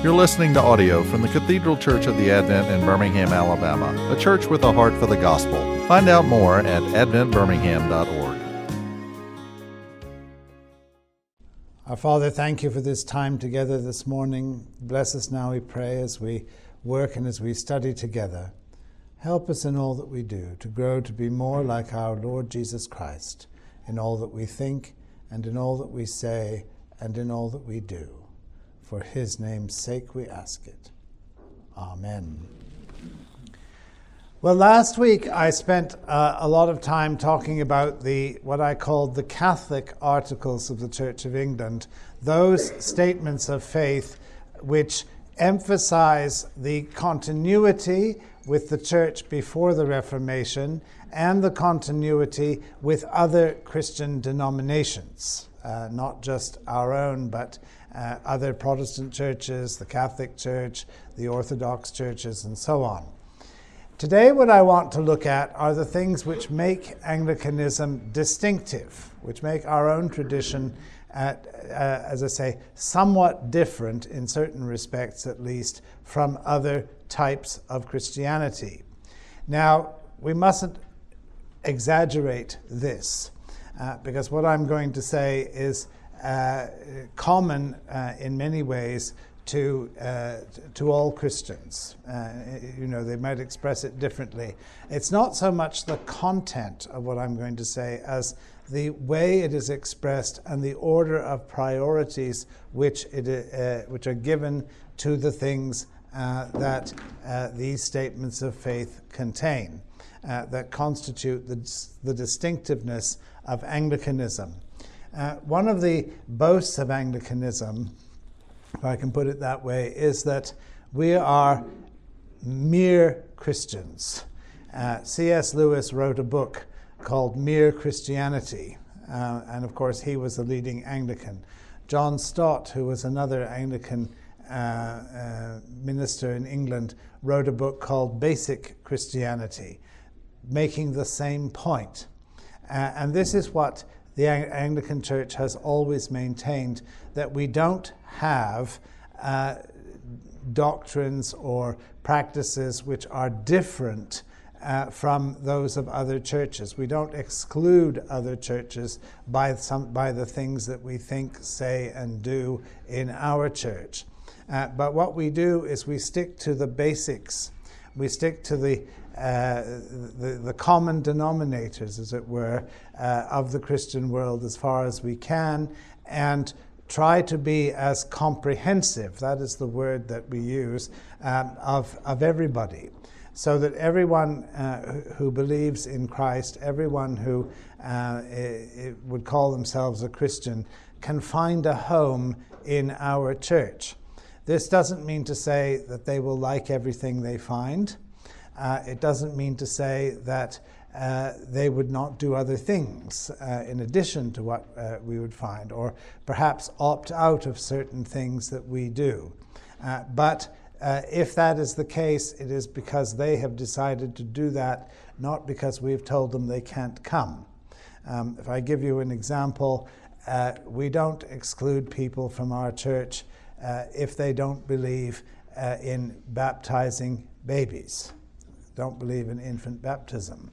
You're listening to audio from the Cathedral Church of the Advent in Birmingham, Alabama, a church with a heart for the gospel. Find out more at adventbirmingham.org. Our Father, thank you for this time together this morning. Bless us now, we pray, as we work and as we study together. Help us in all that we do to grow to be more like our Lord Jesus Christ in all that we think and in all that we say and in all that we do. For his name's sake we ask it. Amen. Well, last week I spent uh, a lot of time talking about the what I called the Catholic articles of the Church of England, those statements of faith which emphasize the continuity with the church before the Reformation and the continuity with other Christian denominations, uh, not just our own, but uh, other Protestant churches, the Catholic Church, the Orthodox churches, and so on. Today, what I want to look at are the things which make Anglicanism distinctive, which make our own tradition, at, uh, as I say, somewhat different in certain respects, at least, from other types of Christianity. Now, we mustn't exaggerate this, uh, because what I'm going to say is common uh, in many ways to uh, to all Christians. Uh, you know, they might express it differently. It's not so much the content of what I'm going to say as the way it is expressed and the order of priorities which it uh, which are given to the things uh, that these statements of faith contain, that constitute the, the distinctiveness of Anglicanism. Uh, one of the boasts of Anglicanism, if I can put it that way, is that we are mere Christians. Uh, C.S. Lewis wrote a book called Mere Christianity, uh, and of course, he was the leading Anglican. John Stott, who was another Anglican uh, uh, minister in England, wrote a book called Basic Christianity, making the same point. Uh, and this is what the Anglican Church has always maintained that we don't have uh, doctrines or practices which are different uh, from those of other churches. We don't exclude other churches by, some, by the things that we think, say, and do in our church. Uh, but what we do is we stick to the basics. We stick to the uh, the, the, common denominators, as it were, uh, of the Christian world as far as we can, and try to be as comprehensive, that is the word that we use, um, of, of everybody. So that everyone uh, who believes in Christ, everyone who uh, would call themselves a Christian, can find a home in our church. This doesn't mean to say that they will like everything they find. Uh, it doesn't mean to say that uh, they would not do other things uh, in addition to what uh, we would find, or perhaps opt out of certain things that we do. Uh, but uh, if that is the case, it is because they have decided to do that, not because we've told them they can't come. Um, if I give you an example, we don't exclude people from our church if they don't believe in baptizing babies don't believe in infant baptism.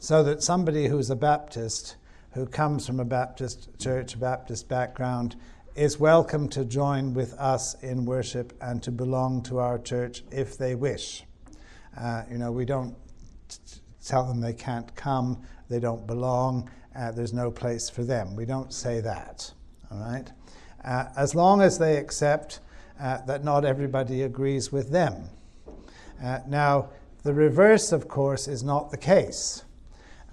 So that somebody who's a Baptist, who comes from a Baptist church, Baptist background, is welcome to join with us in worship and to belong to our church if they wish. Uh, you know, we don't t- tell them they can't come, they don't belong, uh, there's no place for them. We don't say that, all right? Uh, as long as they accept uh, that not everybody agrees with them. Uh, now, the reverse, of course, is not the case.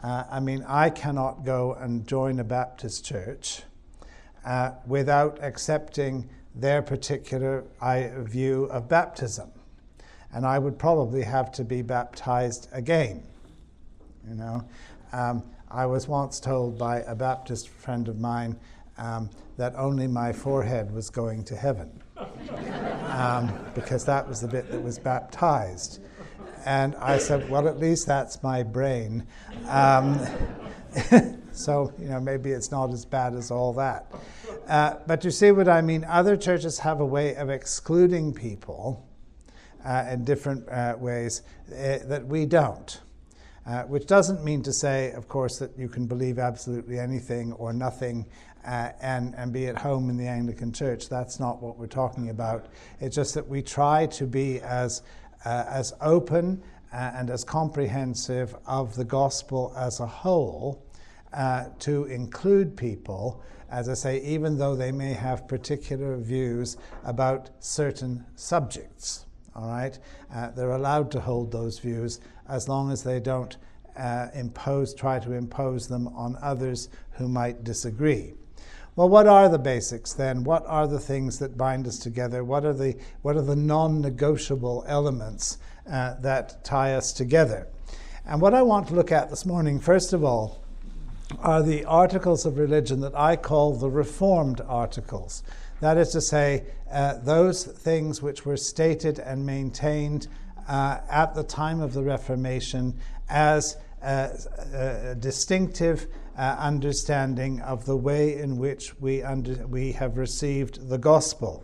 Uh, I mean, I cannot go and join a Baptist church uh, without accepting their particular view of baptism. And I would probably have to be baptized again. You know, um, I was once told by a Baptist friend of mine um, that only my forehead was going to heaven um, because that was the bit that was baptized. And I said, well, at least that's my brain. Um, so, you know, maybe it's not as bad as all that. Uh, but you see what I mean? Other churches have a way of excluding people uh, in different uh, ways uh, that we don't. Uh, which doesn't mean to say, of course, that you can believe absolutely anything or nothing uh, and, and be at home in the Anglican Church. That's not what we're talking about. It's just that we try to be as, as open and as comprehensive of the gospel as a whole to include people as I say, even though they may have particular views about certain subjects. All right, uh, they're allowed to hold those views as long as they don't uh, impose, try to impose them on others who might disagree. Well, what are the basics then? What are the things that bind us together? What are the what are the non-negotiable elements uh, that tie us together? And what I want to look at this morning, first of all, are the articles of religion that I call the Reformed articles. That is to say, uh, those things which were stated and maintained uh, at the time of the Reformation as uh, a distinctive uh, understanding of the way in which we, under, we have received the gospel.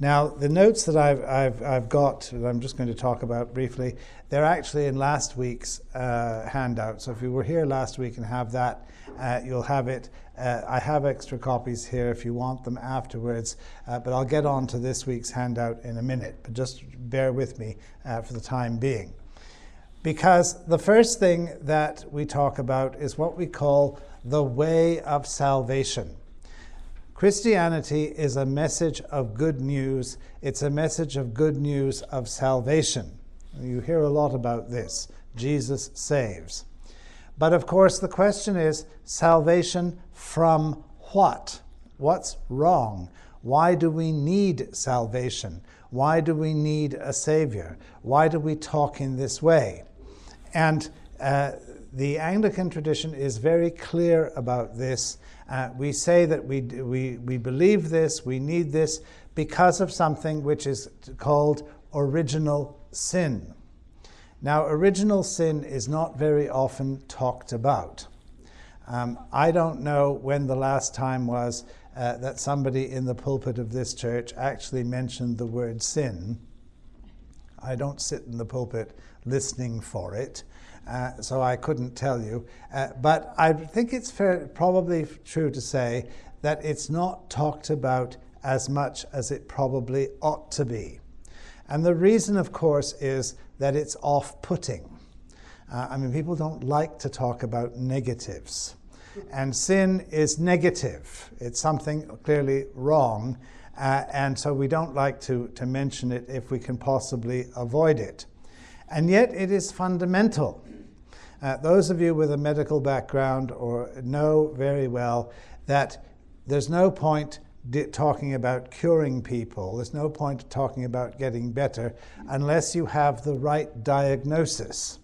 Now, the notes that I've, I've, I've got, that I'm just going to talk about briefly, they're actually in last week's uh, handout. So if you were here last week and have that, uh, you'll have it. Uh, I have extra copies here if you want them afterwards, uh, but I'll get on to this week's handout in a minute. But just bear with me uh, for the time being. Because the first thing that we talk about is what we call the way of salvation. Christianity is a message of good news. It's a message of good news of salvation. You hear a lot about this. Jesus saves. But of course, the question is salvation from what? What's wrong? Why do we need salvation? Why do we need a Savior? Why do we talk in this way? And uh, the Anglican tradition is very clear about this. Uh, we say that we, we, we believe this, we need this, because of something which is called original sin. Now, original sin is not very often talked about. Um, I don't know when the last time was uh, that somebody in the pulpit of this church actually mentioned the word sin. I don't sit in the pulpit listening for it. Uh, so I couldn't tell you. Uh, but I think it's fair, probably true to say that it's not talked about as much as it probably ought to be. And the reason, of course, is that it's off putting. Uh, I mean, people don't like to talk about negatives. And sin is negative, it's something clearly wrong. Uh, and so we don't like to, to mention it if we can possibly avoid it. And yet, it is fundamental. Uh, those of you with a medical background or know very well that there's no point talking about curing people, there's no point talking about getting better unless you have the right diagnosis.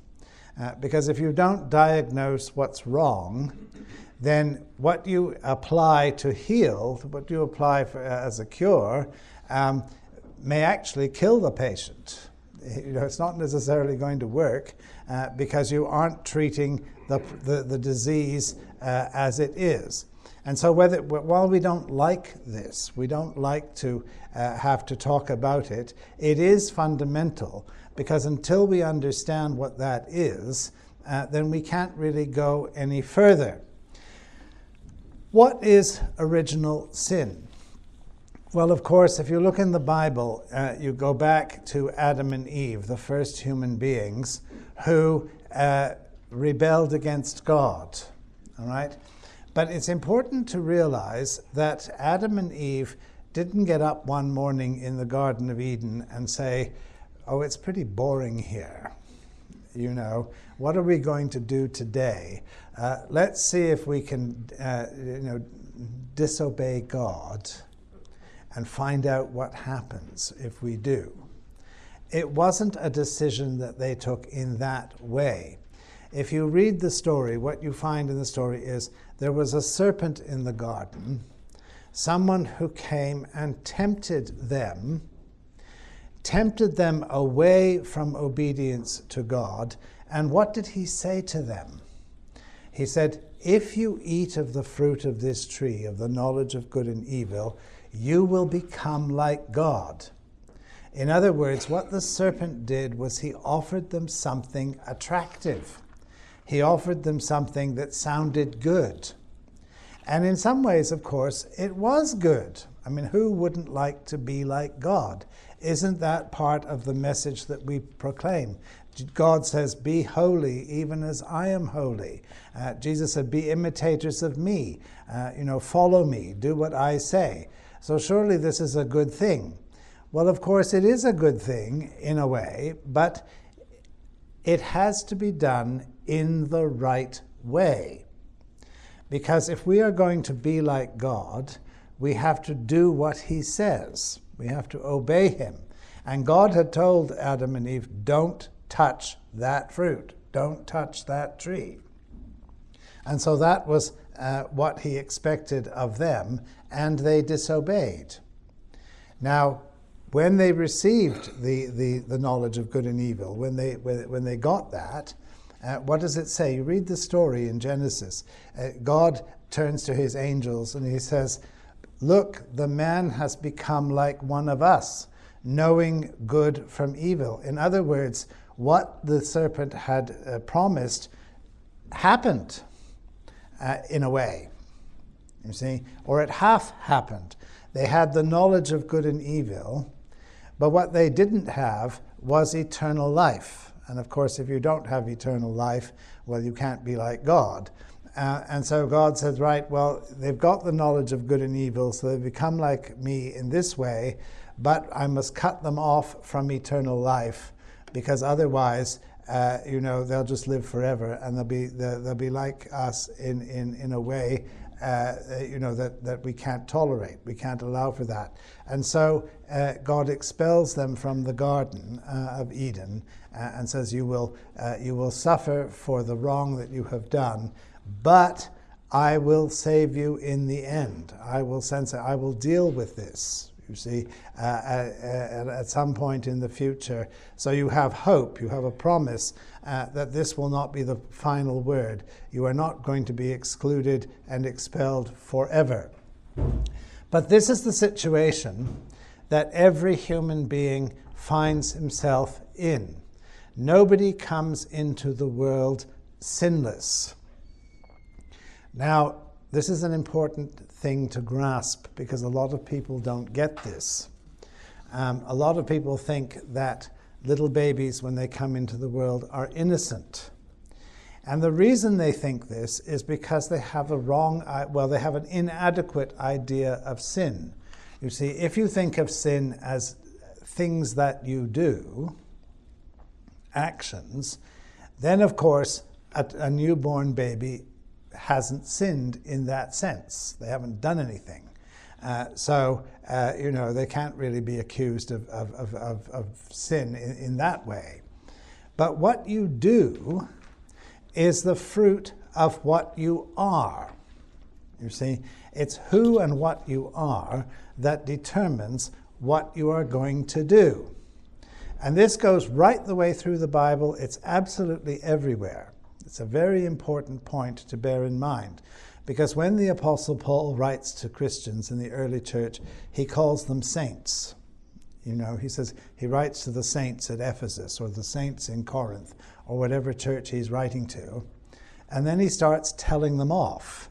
Uh, because if you don't diagnose what's wrong, then what you apply to heal, what you apply for, uh, as a cure, um, may actually kill the patient. You know, it's not necessarily going to work, uh, because you aren't treating the, the, the disease uh, as it is. And so, whether, while we don't like this, we don't like to uh, have to talk about it, it is fundamental because until we understand what that is, uh, then we can't really go any further. What is original sin? Well, of course, if you look in the Bible, uh, you go back to Adam and Eve, the first human beings, who uh, rebelled against God. All right? But it's important to realize that Adam and Eve didn't get up one morning in the Garden of Eden and say, Oh, it's pretty boring here. You know, what are we going to do today? Uh, let's see if we can, uh, you know, disobey God and find out what happens if we do it wasn't a decision that they took in that way. If you read the story, what you find in the story is there was a serpent in the garden, someone who came and tempted them, tempted them away from obedience to God. And what did he say to them? He said, If you eat of the fruit of this tree, of the knowledge of good and evil, you will become like God. In other words, what the serpent did was he offered them something attractive. He offered them something that sounded good. And in some ways, of course, it was good. I mean, who wouldn't like to be like God? Isn't that part of the message that we proclaim? God says, Be holy, even as I am holy. Uh, Jesus said, Be imitators of me. Uh, you know, follow me, do what I say. So surely this is a good thing. Well, of course, it is a good thing in a way, but it has to be done in the right way. Because if we are going to be like God, we have to do what He says, we have to obey Him. And God had told Adam and Eve, don't touch that fruit, don't touch that tree. And so that was uh, what He expected of them, and they disobeyed. Now, when they received the, the, the knowledge of good and evil, when they, when they got that, uh, what does it say? You read the story in Genesis. Uh, God turns to his angels and he says, Look, the man has become like one of us, knowing good from evil. In other words, what the serpent had uh, promised happened uh, in a way. You see? Or it half happened. They had the knowledge of good and evil, but what they didn't have was eternal life. And of course, if you don't have eternal life, well, you can't be like God. Uh, and so God says, right, well, they've got the knowledge of good and evil, so they've become like me in this way, but I must cut them off from eternal life because otherwise, uh, you know, they'll just live forever and they'll be, they'll, they'll be like us in, in, in a way uh, you know, that, that we can't tolerate. We can't allow for that. And so uh, God expels them from the Garden uh, of Eden uh, and says, you will, uh, you will suffer for the wrong that you have done, but I will save you in the end. I will censor, I will deal with this you see, uh, at, at, some point in the future. So you have hope, you have a promise uh, that this will not be the final word. You are not going to be excluded and expelled forever. But this is the situation that every human being finds himself in. Nobody comes into the world sinless. Now, this is an important thing to grasp because a lot of people don't get this. Um, a lot of people think that little babies, when they come into the world, are innocent. And the reason they think this is because they have a wrong, well, they have an inadequate idea of sin. You see, if you think of sin as things that you do, actions, then of course a, a newborn baby hasn't sinned in that sense. They haven't done anything. Uh, so, uh, you know, they can't really be accused of, of, of, of sin in, in, that way. But what you do is the fruit of what you are. You see, it's who and what you are that determines what you are going to do. And this goes right the way through the Bible, it's absolutely everywhere. It's a very important point to bear in mind because when the Apostle Paul writes to Christians in the early church, he calls them saints. You know, he says he writes to the saints at Ephesus or the saints in Corinth or whatever church he's writing to. And then he starts telling them off.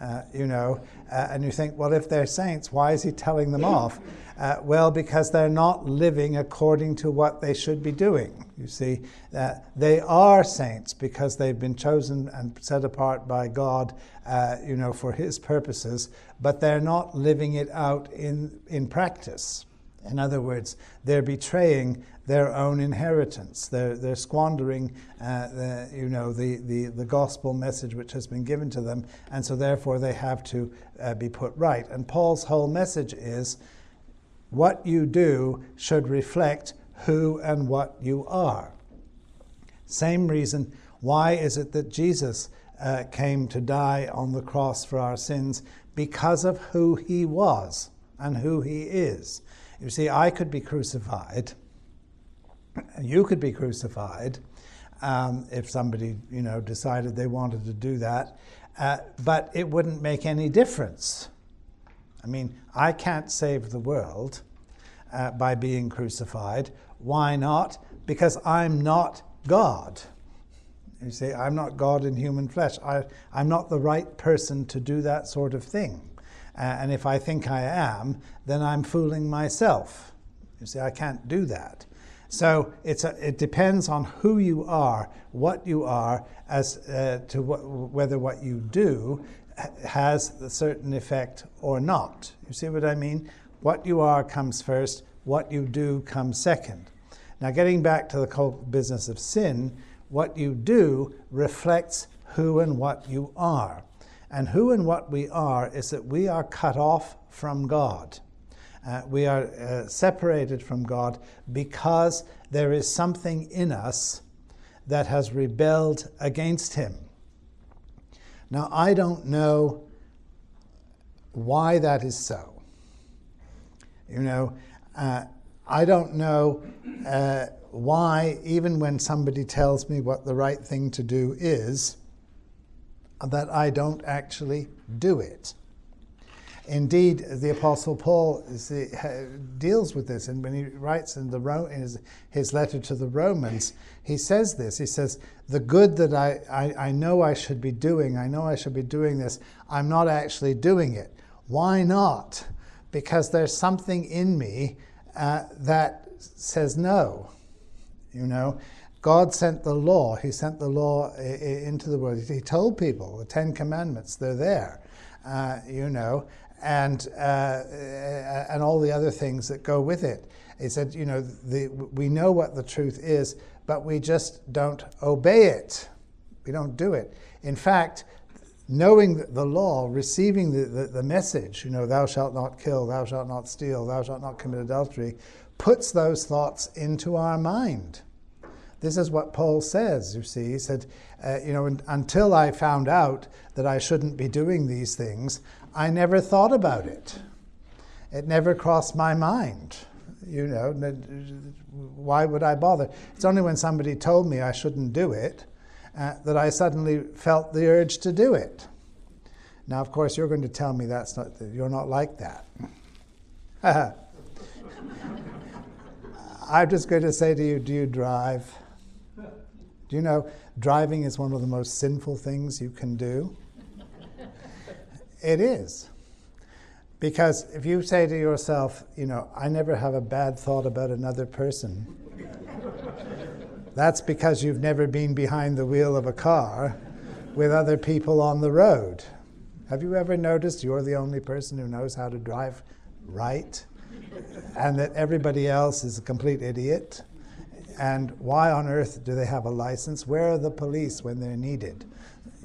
Uh, you know, uh, and you think, well, if they're saints, why is he telling them off? Uh, well, because they're not living according to what they should be doing. You see, uh, they are saints because they've been chosen and set apart by God, uh, you know, for His purposes, but they're not living it out in, in practice. In other words, they're betraying their own inheritance. They're, they're squandering, uh, the, you know, the, the, the gospel message which has been given to them, and so therefore they have to uh, be put right. And Paul's whole message is what you do should reflect who and what you are. Same reason, why is it that Jesus uh, came to die on the cross for our sins? Because of who he was and who he is. You see, I could be crucified, and you could be crucified, um, if somebody, you know, decided they wanted to do that. Uh, but it wouldn't make any difference. I mean, I can't save the world uh, by being crucified. Why not? Because I'm not God. You see, I'm not God in human flesh. I, I'm not the right person to do that sort of thing. Uh, and if I think I am, then I'm fooling myself. You see, I can't do that. So it's a, it depends on who you are, what you are, as uh, to wh- whether what you do has a certain effect or not. You see what I mean? What you are comes first, what you do comes second. Now, getting back to the business of sin, what you do reflects who and what you are. And who and what we are is that we are cut off from God. Uh, we are uh, separated from God because there is something in us that has rebelled against Him. Now, I don't know why that is so. You know, uh, I don't know uh, why, even when somebody tells me what the right thing to do is, that I don't actually do it. Indeed, the Apostle Paul deals with this, and when he writes in, the, in his, his, letter to the Romans, he says this. He says, The good that I, I, I know I should be doing, I know I should be doing this, I'm not actually doing it. Why not? Because there's something in me uh, that says no. You know, God sent the law, He sent the law into the world. He told people, the Ten Commandments, they're there. Uh, you know, and, uh, and all the other things that go with it. He said, you know, the, we know what the truth is, but we just don't obey it. We don't do it. In fact, knowing the law, receiving the, the, the, message, you know, thou shalt not kill, thou shalt not steal, thou shalt not commit adultery, puts those thoughts into our mind. This is what Paul says, you see. He said, uh, you know, until I found out that I shouldn't be doing these things, I never thought about it. It never crossed my mind. You know, why would I bother? It's only when somebody told me I shouldn't do it uh, that I suddenly felt the urge to do it. Now, of course, you're going to tell me that's not, you're not like that. I'm just going to say to you, do you drive? Do you know driving is one of the most sinful things you can do? It is. Because if you say to yourself, you know, I never have a bad thought about another person, that's because you've never been behind the wheel of a car with other people on the road. Have you ever noticed you're the only person who knows how to drive right? And that everybody else is a complete idiot? And why on earth do they have a license? Where are the police when they're needed?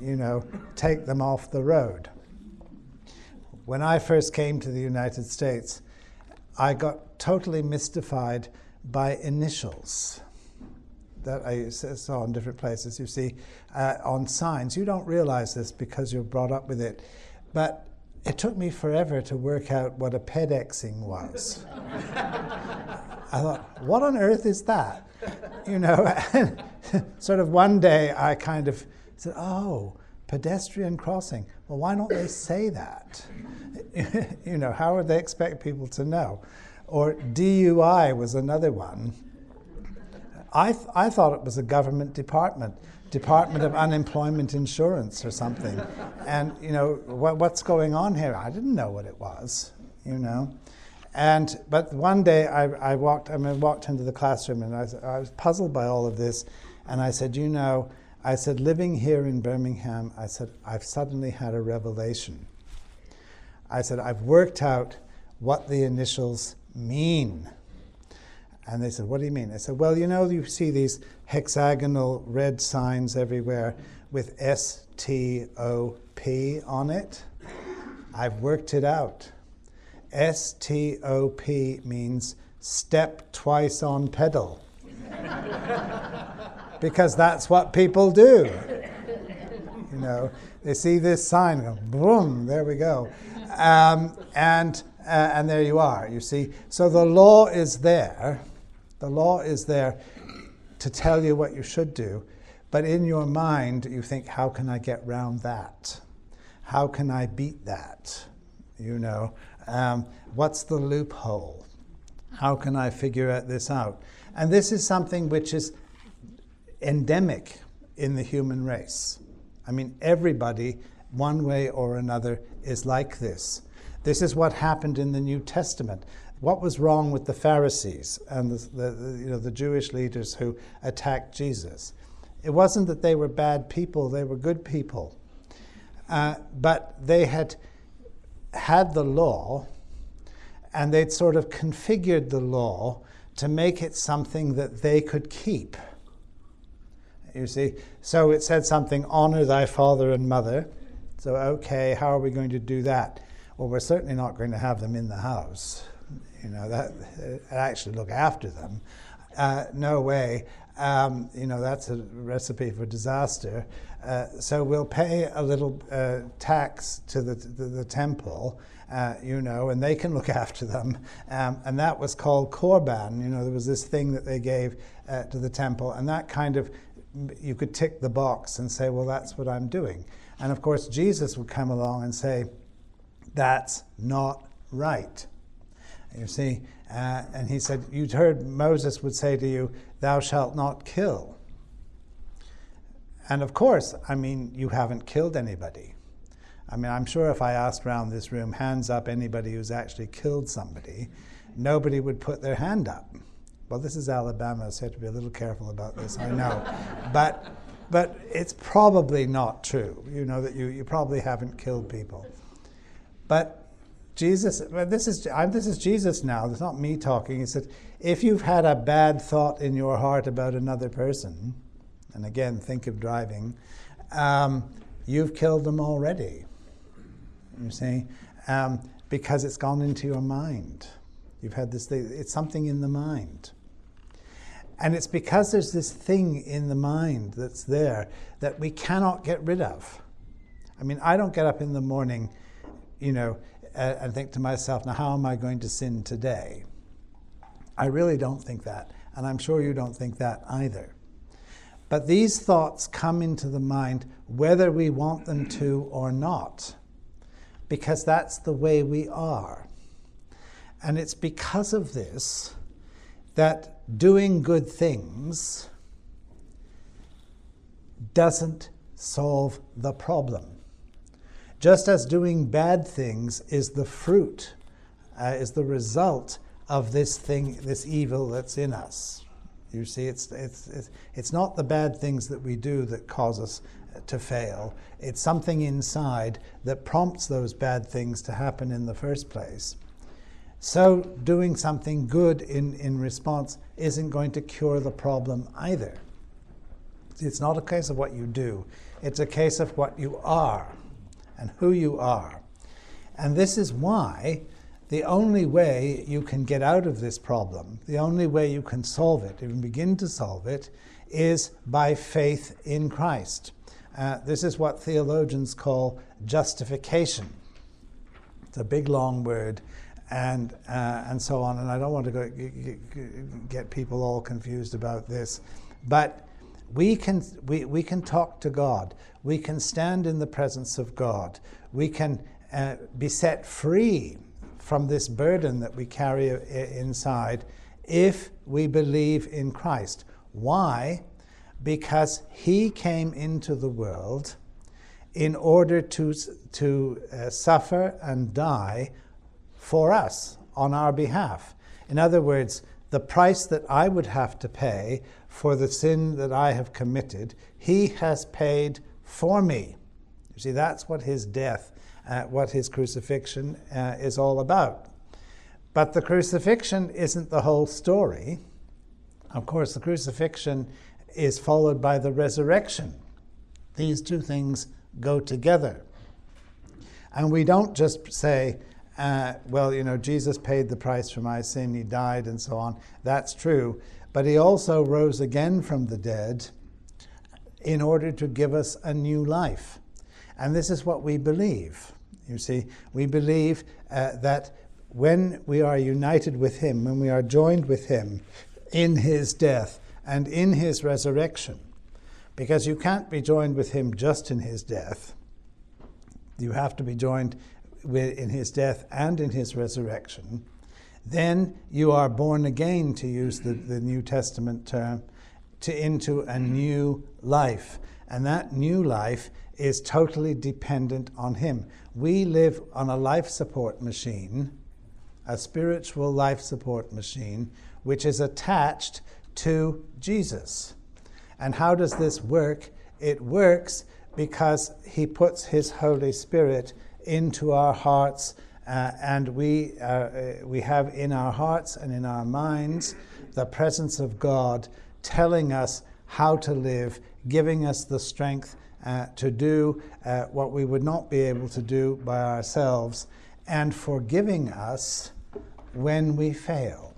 You know, take them off the road. When I first came to the United States, I got totally mystified by initials that I saw in different places. You see, uh, on signs, you don't realize this because you're brought up with it. But it took me forever to work out what a pedexing was. I thought, what on earth is that? You know, and sort of one day I kind of said, oh, pedestrian crossing. Well, why don't they say that? you know, how would they expect people to know? Or DUI was another one. I, th- I thought it was a government department, Department of Unemployment Insurance or something. And, you know, what, what's going on here? I didn't know what it was, you know. And, but one day I, I walked, I mean, walked into the classroom and I I was puzzled by all of this. And I said, you know, I said, living here in Birmingham, I said, I've suddenly had a revelation. I said, I've worked out what the initials mean. And they said, What do you mean? I said, Well, you know, you see these hexagonal red signs everywhere with S T O P on it. I've worked it out. S T O P means step twice on pedal because that's what people do. You know, they see this sign, go, boom, there we go. Um, and, uh, and there you are, you see. So the law is there. The law is there to tell you what you should do. But in your mind, you think, how can I get round that? How can I beat that? You know, um, what's the loophole? How can I figure this out? And this is something which is endemic in the human race. I mean, everybody, one way or another, is like this. This is what happened in the New Testament. What was wrong with the Pharisees and the, the, the, you know, the Jewish leaders who attacked Jesus? It wasn't that they were bad people, they were good people. Uh, but they had had the law and they'd sort of configured the law to make it something that they could keep. You see? So it said something, honor thy father and mother. So, okay, how are we going to do that? Well, we're certainly not going to have them in the house. You know, that actually look after them. Uh, no way. Um, you know, that's a recipe for disaster. Uh, so we'll pay a little uh, tax to the, the, the temple, uh, you know, and they can look after them. Um, and that was called korban. You know, there was this thing that they gave uh, to the temple, and that kind of, you could tick the box and say, well, that's what I'm doing. And of course, Jesus would come along and say, that's not right. You see, uh, and he said, You'd heard Moses would say to you, Thou shalt not kill. And of course, I mean, you haven't killed anybody. I mean, I'm sure if I asked around this room, hands up anybody who's actually killed somebody, nobody would put their hand up. Well, this is Alabama, so you have to be a little careful about this, I know. but, but it's probably not true, you know, that you, you probably haven't killed people. But Jesus, this is, I'm, this is Jesus now, it's not me talking. He said, if you've had a bad thought in your heart about another person, and again, think of driving, um, you've killed them already. You see? Um, because it's gone into your mind. You've had this thing, it's something in the mind. And it's because there's this thing in the mind that's there that we cannot get rid of. I mean, I don't get up in the morning, you know, and think to myself, now how am I going to sin today? I really don't think that, and I'm sure you don't think that either. But these thoughts come into the mind whether we want them to or not, because that's the way we are. And it's because of this that doing good things doesn't solve the problem just as doing bad things is the fruit, uh, is the result of this thing, this evil that's in us. You see, it's, it's, it's, it's not the bad things that we do that cause us to fail. It's something inside that prompts those bad things to happen in the first place. So, doing something good in, in response isn't going to cure the problem either. It's not a case of what you do, it's a case of what you are and who you are. And this is why the only way you can get out of this problem, the only way you can solve it, even begin to solve it, is by faith in Christ. Uh, this is what theologians call justification. It's a big, long word, and uh, and so on. And I don't want to go, get people all confused about this, but we can, we, we can talk to God. We can stand in the presence of God. We can uh, be set free from this burden that we carry uh, inside if we believe in Christ. Why? Because He came into the world in order to, to uh, suffer and die for us on our behalf. In other words, the price that I would have to pay for the sin that I have committed, he has paid for me. You see, that's what his death, uh, what his crucifixion uh, is all about. But the crucifixion isn't the whole story. Of course, the crucifixion is followed by the resurrection. These two things go together. And we don't just say, uh, well, you know, Jesus paid the price for my sin, he died, and so on. That's true. But he also rose again from the dead in order to give us a new life. And this is what we believe. You see, we believe uh, that when we are united with him, when we are joined with him in his death and in his resurrection, Because you can't be joined with him just in his death. You have to be joined in his death and in his resurrection. Then you are born again, to use the, the New Testament term, to, into a new life. And that new life is totally dependent on Him. We live on a life support machine, a spiritual life support machine, which is attached to Jesus. And how does this work? It works because He puts His Holy Spirit into our hearts, uh, and we, uh, uh, we have in our hearts and in our minds the presence of God telling us how to live, giving us the strength uh, to do uh, what we would not be able to do by ourselves, and forgiving us when we fail.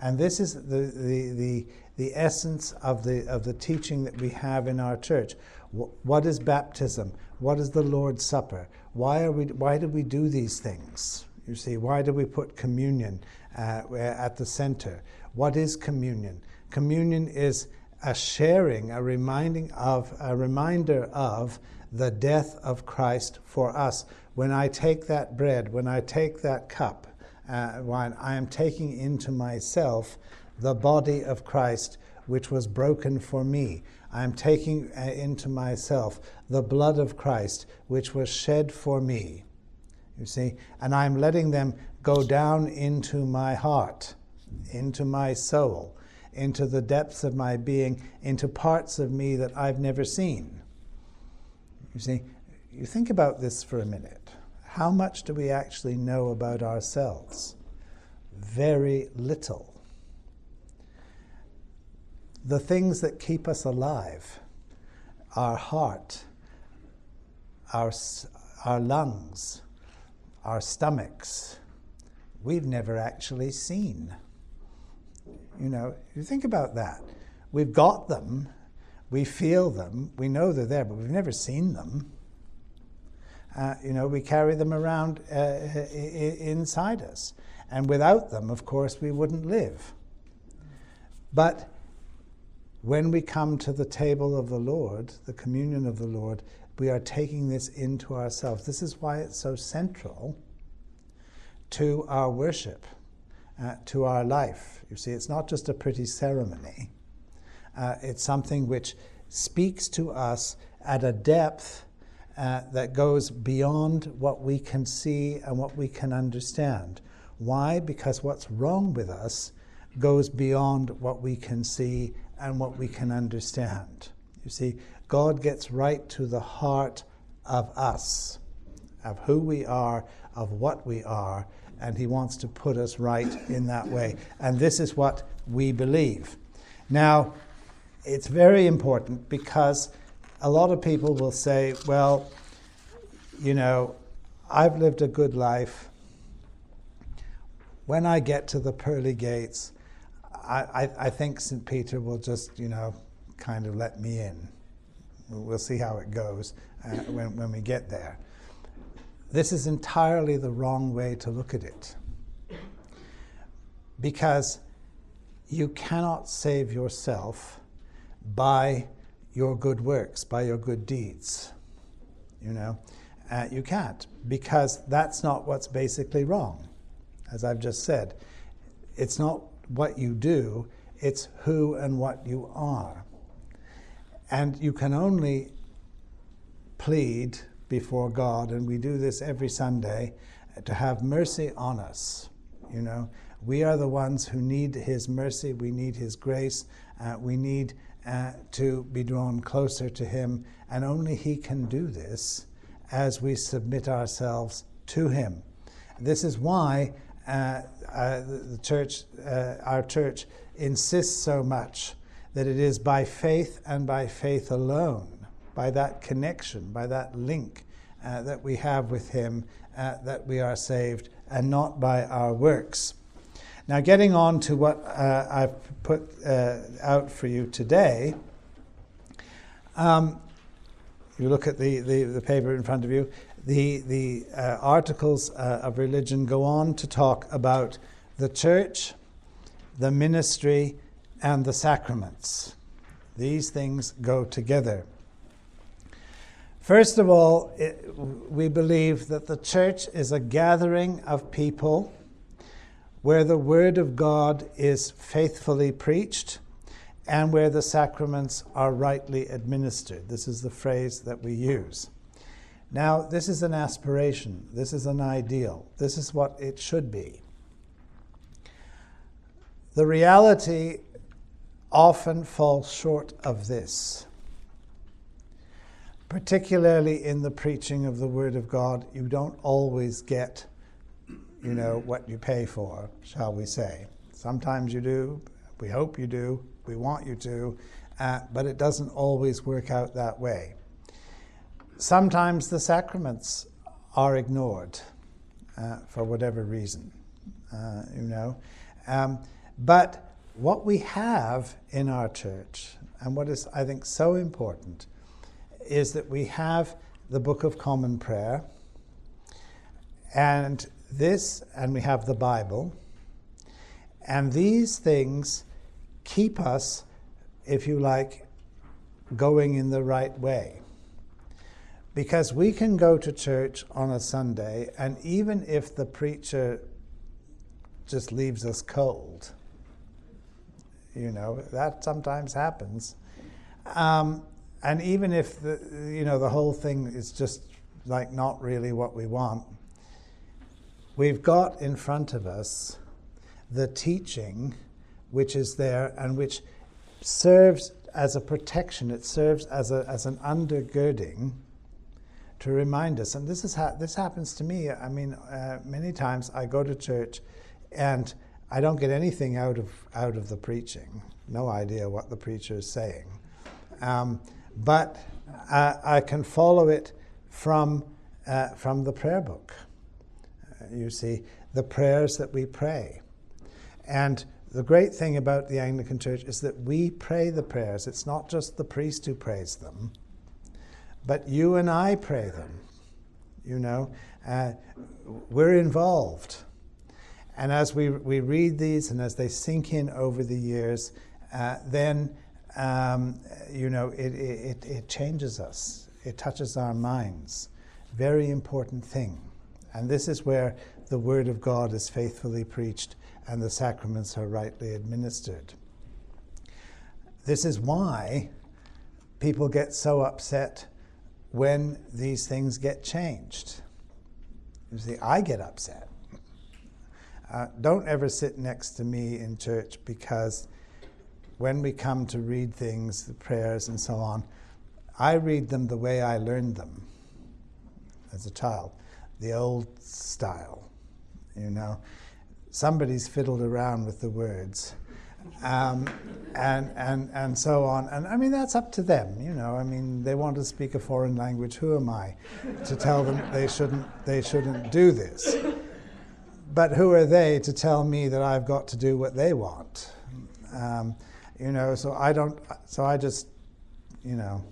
And this is the, the, the, the essence of the, of the teaching that we have in our church. What is baptism? What is the Lord's Supper? Why, are we, why do we do these things? You see, why do we put communion uh, at the center? What is communion? Communion is a sharing, a reminding of, a reminder of the death of Christ for us. When I take that bread, when I take that cup, uh, wine, I am taking into myself the body of Christ, which was broken for me. I am taking uh, into myself the blood of Christ, which was shed for me. You see, and I'm letting them go down into my heart, into my soul into the depths of my being, into parts of me that I've never seen. You see, you think about this for a minute. How much do we actually know about ourselves? Very little. The things that keep us alive, our heart, our, our lungs, our stomachs, we've never actually seen. You know, you think about that. We've got them, we feel them, we know they're there, but we've never seen them. Uh, you know, we carry them around uh, inside us. And without them, of course, we wouldn't live. But when we come to the table of the Lord, the communion of the Lord, we are taking this into ourselves. This is why it's so central to our worship uh, to our life. You see, it's not just a pretty ceremony, uh, it's something which speaks to us at a depth uh, that goes beyond what we can see and what we can understand. Why? Because what's wrong with us goes beyond what we can see and what we can understand. You see, God gets right to the heart of us, of who we are, of what we are, and He wants to put us right in that way. And this is what we believe. Now, it's very important because a lot of people will say, well, you know, I've lived a good life. When I get to the pearly gates, I, I, think St. Peter will just, you know, kind of let me in. We'll see how it goes uh, when, when we get there. This is entirely the wrong way to look at it. Because you cannot save yourself by your good works, by your good deeds. You know, uh, you can't, because that's not what's basically wrong. As I've just said, it's not what you do, it's who and what you are. And you can only plead before God, and we do this every Sunday, to have mercy on us. You know, we are the ones who need His mercy, we need His grace, uh, we need uh, to be drawn closer to Him, and only He can do this as we submit ourselves to Him. This is why uh, uh the church, uh, our church, insists so much that it is by faith and by faith alone by that connection, by that link uh, that we have with Him, that we are saved, and not by our works. Now, getting on to what I've put out for you today, um, you look at the, the, the, paper in front of you, the, the uh, articles uh, of religion go on to talk about the church, the ministry, and the sacraments These things go together. First of all, it, we believe that the church is a gathering of people where the Word of God is faithfully preached and where the sacraments are rightly administered. This is the phrase that we use. Now, this is an aspiration, this is an ideal, this is what it should be. The reality often falls short of this. Particularly in the preaching of the Word of God, you don't always get you know, what you pay for, shall we say. Sometimes you do, we hope you do, we want you to, uh, but it doesn't always work out that way. Sometimes the sacraments are ignored uh, for whatever reason, uh, you know. Um, but what we have in our church, and what is, I think, so important, is that we have the Book of Common Prayer, and this, and we have the Bible. And these things keep us, if you like, going in the right way. Because we can go to church on a Sunday, and even if the preacher just leaves us cold, you know, that sometimes happens. Um, and even if the, you know, the whole thing is just like not really what we want, We've got in front of us the teaching which is there and which serves as a protection, it serves as, a, as an undergirding to remind us. And this, is this happens to me. I mean, uh, many times I go to church and I don't get anything out of, out of the preaching, no idea what the preacher is saying. Um, but uh, I can follow it from, uh, from the prayer book you see, the prayers that we pray. And the great thing about the Anglican Church is that we pray the prayers. It's not just the priest who prays them, but you and I pray them. You know, uh, we're involved. And as we, we read these and as they sink in over the years, uh, then, um, you know, it, it, it changes us, it touches our minds. Very important thing. And this is where the Word of God is faithfully preached and the sacraments are rightly administered. This is why people get so upset when these things get changed. You see, I get upset. Uh, don't ever sit next to me in church because when we come to read things, the prayers and so on, I read them the way I learned them as a child the old style, you know. Somebody's fiddled around with the words. Um, and, and, and so on. And I mean, that's up to them, you know. I mean, they want to speak a foreign language. Who am I to tell them they shouldn't, they shouldn't do this? But who are they to tell me that I've got to do what they want? Um, you know, so I don't, so I just, you know,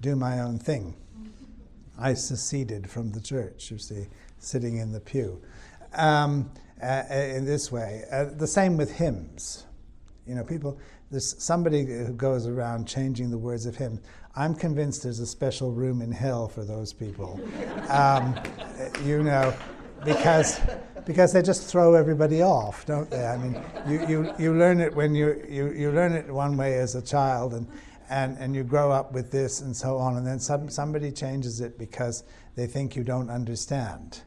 do my own thing. I seceded from the church, you see, sitting in the pew. Um, uh, in this way. Uh, the same with hymns. You know, people, there's somebody who goes around changing the words of hymns. I'm convinced there's a special room in hell for those people. Um, you know, because because they just throw everybody off, don't they? I mean, you, you, you learn it when you, you, you learn it one way as a child, and and, and you grow up with this and so on, and then some, somebody changes it because they think you don't understand,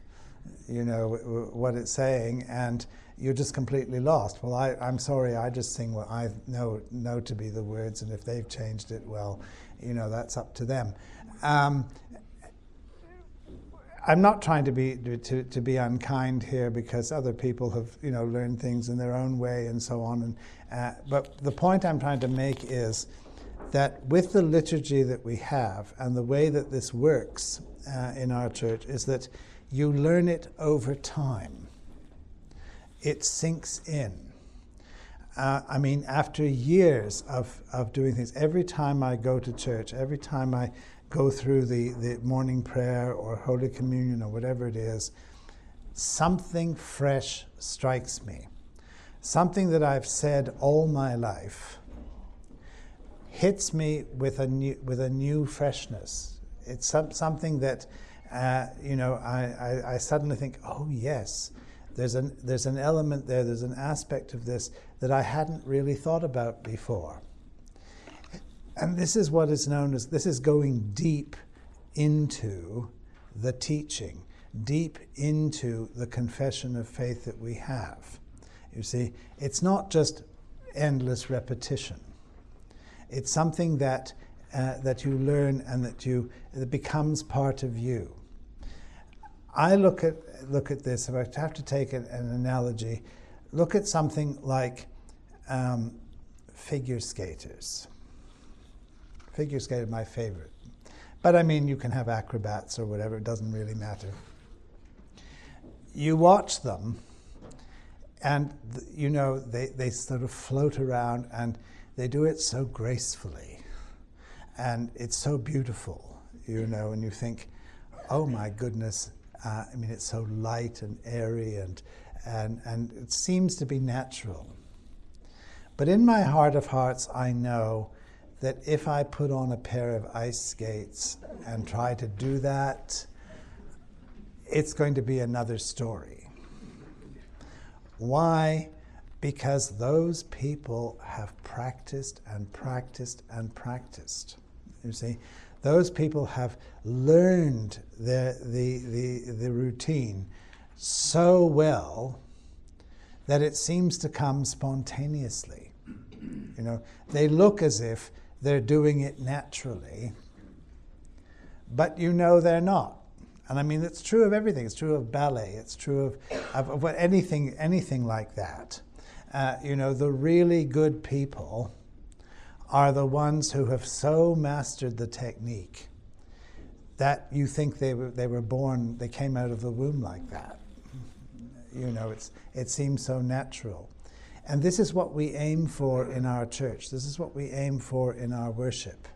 you know, what it's saying, and you're just completely lost. Well, I, I'm sorry, I just sing what I know, know to be the words, and if they've changed it, well, you know, that's up to them. Um, I'm not trying to be to, to be unkind here because other people have you know learned things in their own way and so on. And uh, but the point I'm trying to make is that with the liturgy that we have and the way that this works uh, in our church is that you learn it over time. It sinks in. Uh, I mean, after years of, of doing things, every time I go to church, every time I go through the, the morning prayer or Holy Communion or whatever it is, something fresh strikes me. Something that I've said all my life hits me with a new, with a new freshness. It's some, something that, uh, you know, I, I, I suddenly think, oh, yes, there's an, there's an element there, there's an aspect of this that I hadn't really thought about before. And this is what is known as this is going deep into the teaching, deep into the confession of faith that we have. You see, it's not just endless repetition. It's something that, uh, that you learn and that you that becomes part of you. I look at look at this. If I have to take an, an analogy, look at something like um, figure skaters. Figure skater, my favorite. But I mean, you can have acrobats or whatever, it doesn't really matter. You watch them, and you know, they, they sort of float around and they do it so gracefully. And it's so beautiful, you know, and you think, oh my goodness, uh, I mean, it's so light and airy and, and, and it seems to be natural. But in my heart of hearts, I know that if I put on a pair of ice skates and try to do that, it's going to be another story. Why? Because those people have practiced and practiced and practiced. You see, those people have learned the, the, the, the routine so well that it seems to come spontaneously. You know, they look as if they're doing it naturally, but you know they're not. And I mean, it's true of everything. It's true of ballet. It's true of, of, of anything, anything like that. Uh, you know, the really good people are the ones who have so mastered the technique that you think they were, they were born, they came out of the womb like that. You know, it's, it seems so natural. And this is what we aim for in our church. This is what we aim for in our worship.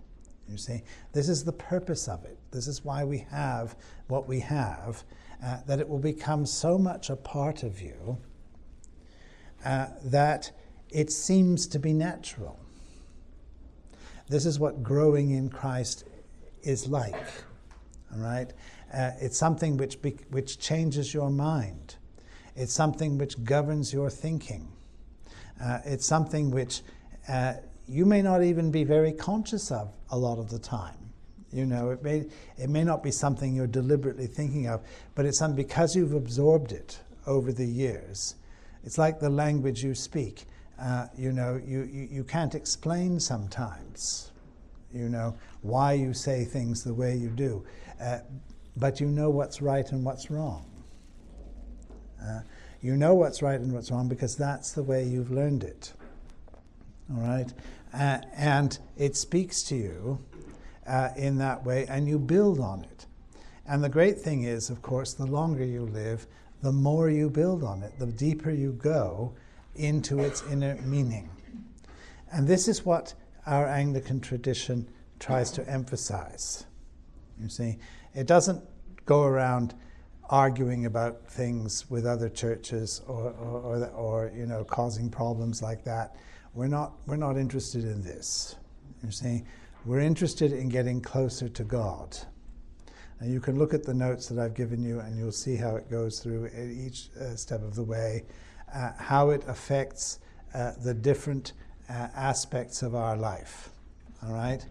You see, this is the purpose of it. This is why we have what we have, uh, that it will become so much a part of you uh, that it seems to be natural. This is what growing in Christ is like. All right? Uh, it's something which, be, which changes your mind, it's something which governs your thinking. Uh, it's something which uh, you may not even be very conscious of a lot of the time. You know, it may, it may not be something you're deliberately thinking of, but it's something because you've absorbed it over the years. It's like the language you speak. Uh, you know, you, you, you can't explain sometimes, you know, why you say things the way you do, uh, but you know what's right and what's wrong. Uh, you know what's right and what's wrong because that's the way you've learned it. All right? Uh, and it speaks to you uh, in that way, and you build on it. And the great thing is, of course, the longer you live, the more you build on it, the deeper you go into its inner meaning. And this is what our Anglican tradition tries to emphasize. You see, it doesn't go around arguing about things with other churches or, or, or, or, you know causing problems like that. We're not we're not interested in this. You see, we're interested in getting closer to God. And you can look at the notes that I've given you, and you'll see how it goes through each uh, step of the way, how it affects uh, the different uh, aspects of our life. All right,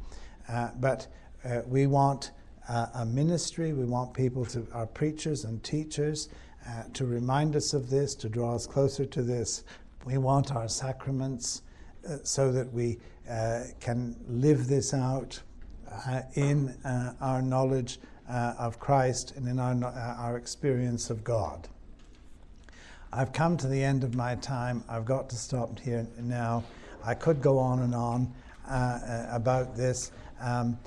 uh, but uh, we want uh, a ministry. We want people to, our preachers and teachers, uh, to remind us of this, to draw us closer to this. We want our sacraments uh, so that we uh, can live this out uh, in uh, our knowledge of Christ and in our, our experience of God. I've come to the end of my time. I've got to stop here now. I could go on and on about this, um,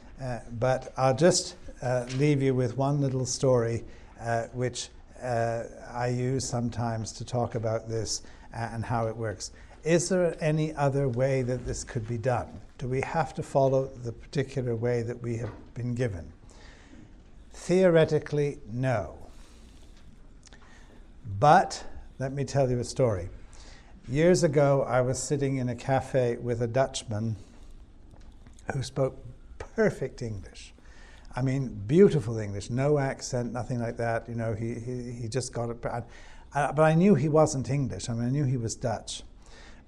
but I'll just uh, leave you with one little story uh, which uh, I use sometimes to talk about this uh, and how it works. Is there any other way that this could be done? Do we have to follow the particular way that we have been given? Theoretically, no. But let me tell you a story. Years ago, I was sitting in a cafe with a Dutchman who spoke perfect English. I mean, beautiful English, no accent, nothing like that. You know, he, he, he just got it. But I, but I knew he wasn't English. I mean, I knew he was Dutch.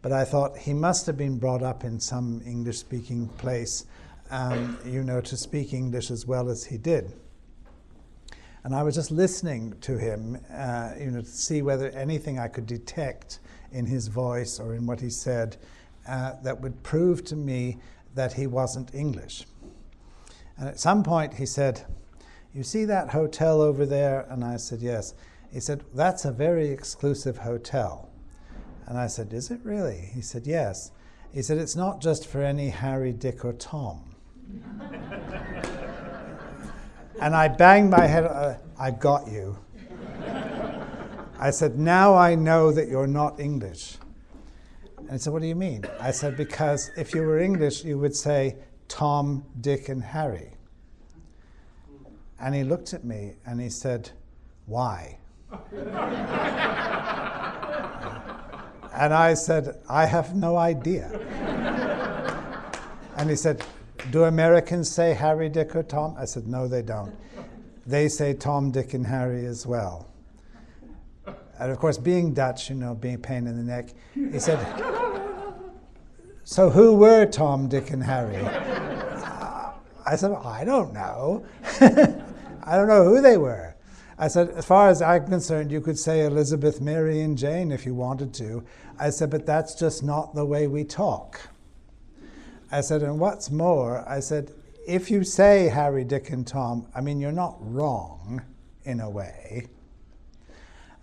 But I thought he must have been brought up in some English speaking place, um, you know, to speak English as well as he did. And I was just listening to him, uh, you know, to see whether anything I could detect in his voice or in what he said uh, that would prove to me that he wasn't English. And at some point he said, You see that hotel over there? And I said, Yes. He said, That's a very exclusive hotel. And I said, Is it really? He said, Yes. He said, It's not just for any Harry, Dick, or Tom. and I banged my head, uh, I got you. I said, Now I know that you're not English. And he said, What do you mean? I said, Because if you were English, you would say Tom, Dick, and Harry. And he looked at me and he said, Why? and I said, I have no idea. and he said, Do Americans say Harry, Dick, or Tom? I said, No, they don't. They say Tom, Dick, and Harry as well. And of course, being Dutch, you know, being a pain in the neck, he said, So who were Tom, Dick, and Harry? I said, I don't know. I don't know who they were. I said, as far as I'm concerned, you could say Elizabeth, Mary, and Jane if you wanted to. I said, but that's just not the way we talk. I said, and what's more, I said, if you say Harry, Dick, and Tom, I mean, you're not wrong in a way.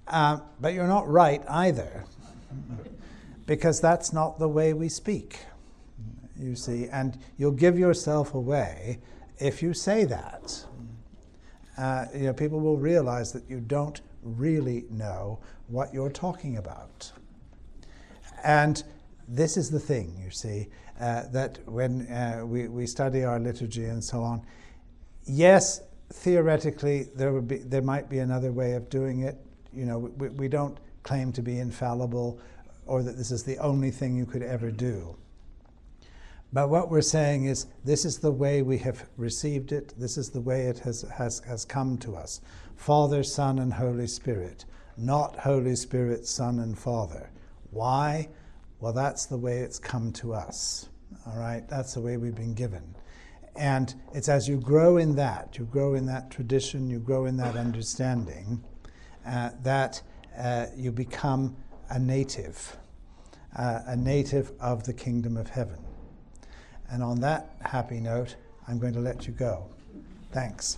Um, but you're not right either, because that's not the way we speak, you see, and you'll give yourself away if you say that. Uh, you know, people will realize that you don't really know what you're talking about. And this is the thing, you see, that when uh, we, we study our liturgy and so on, yes, theoretically there would be there might be another way of doing it, you know, we, we don't claim to be infallible or that this is the only thing you could ever do. But what we're saying is this is the way we have received it, this is the way it has, has, has come to us Father, Son, and Holy Spirit, not Holy Spirit, Son, and Father. Why? Well, that's the way it's come to us. All right? That's the way we've been given. And it's as you grow in that, you grow in that tradition, you grow in that understanding uh, that uh, you become a native, uh, a native of the kingdom of heaven. And on that happy note, I'm going to let you go. Thanks.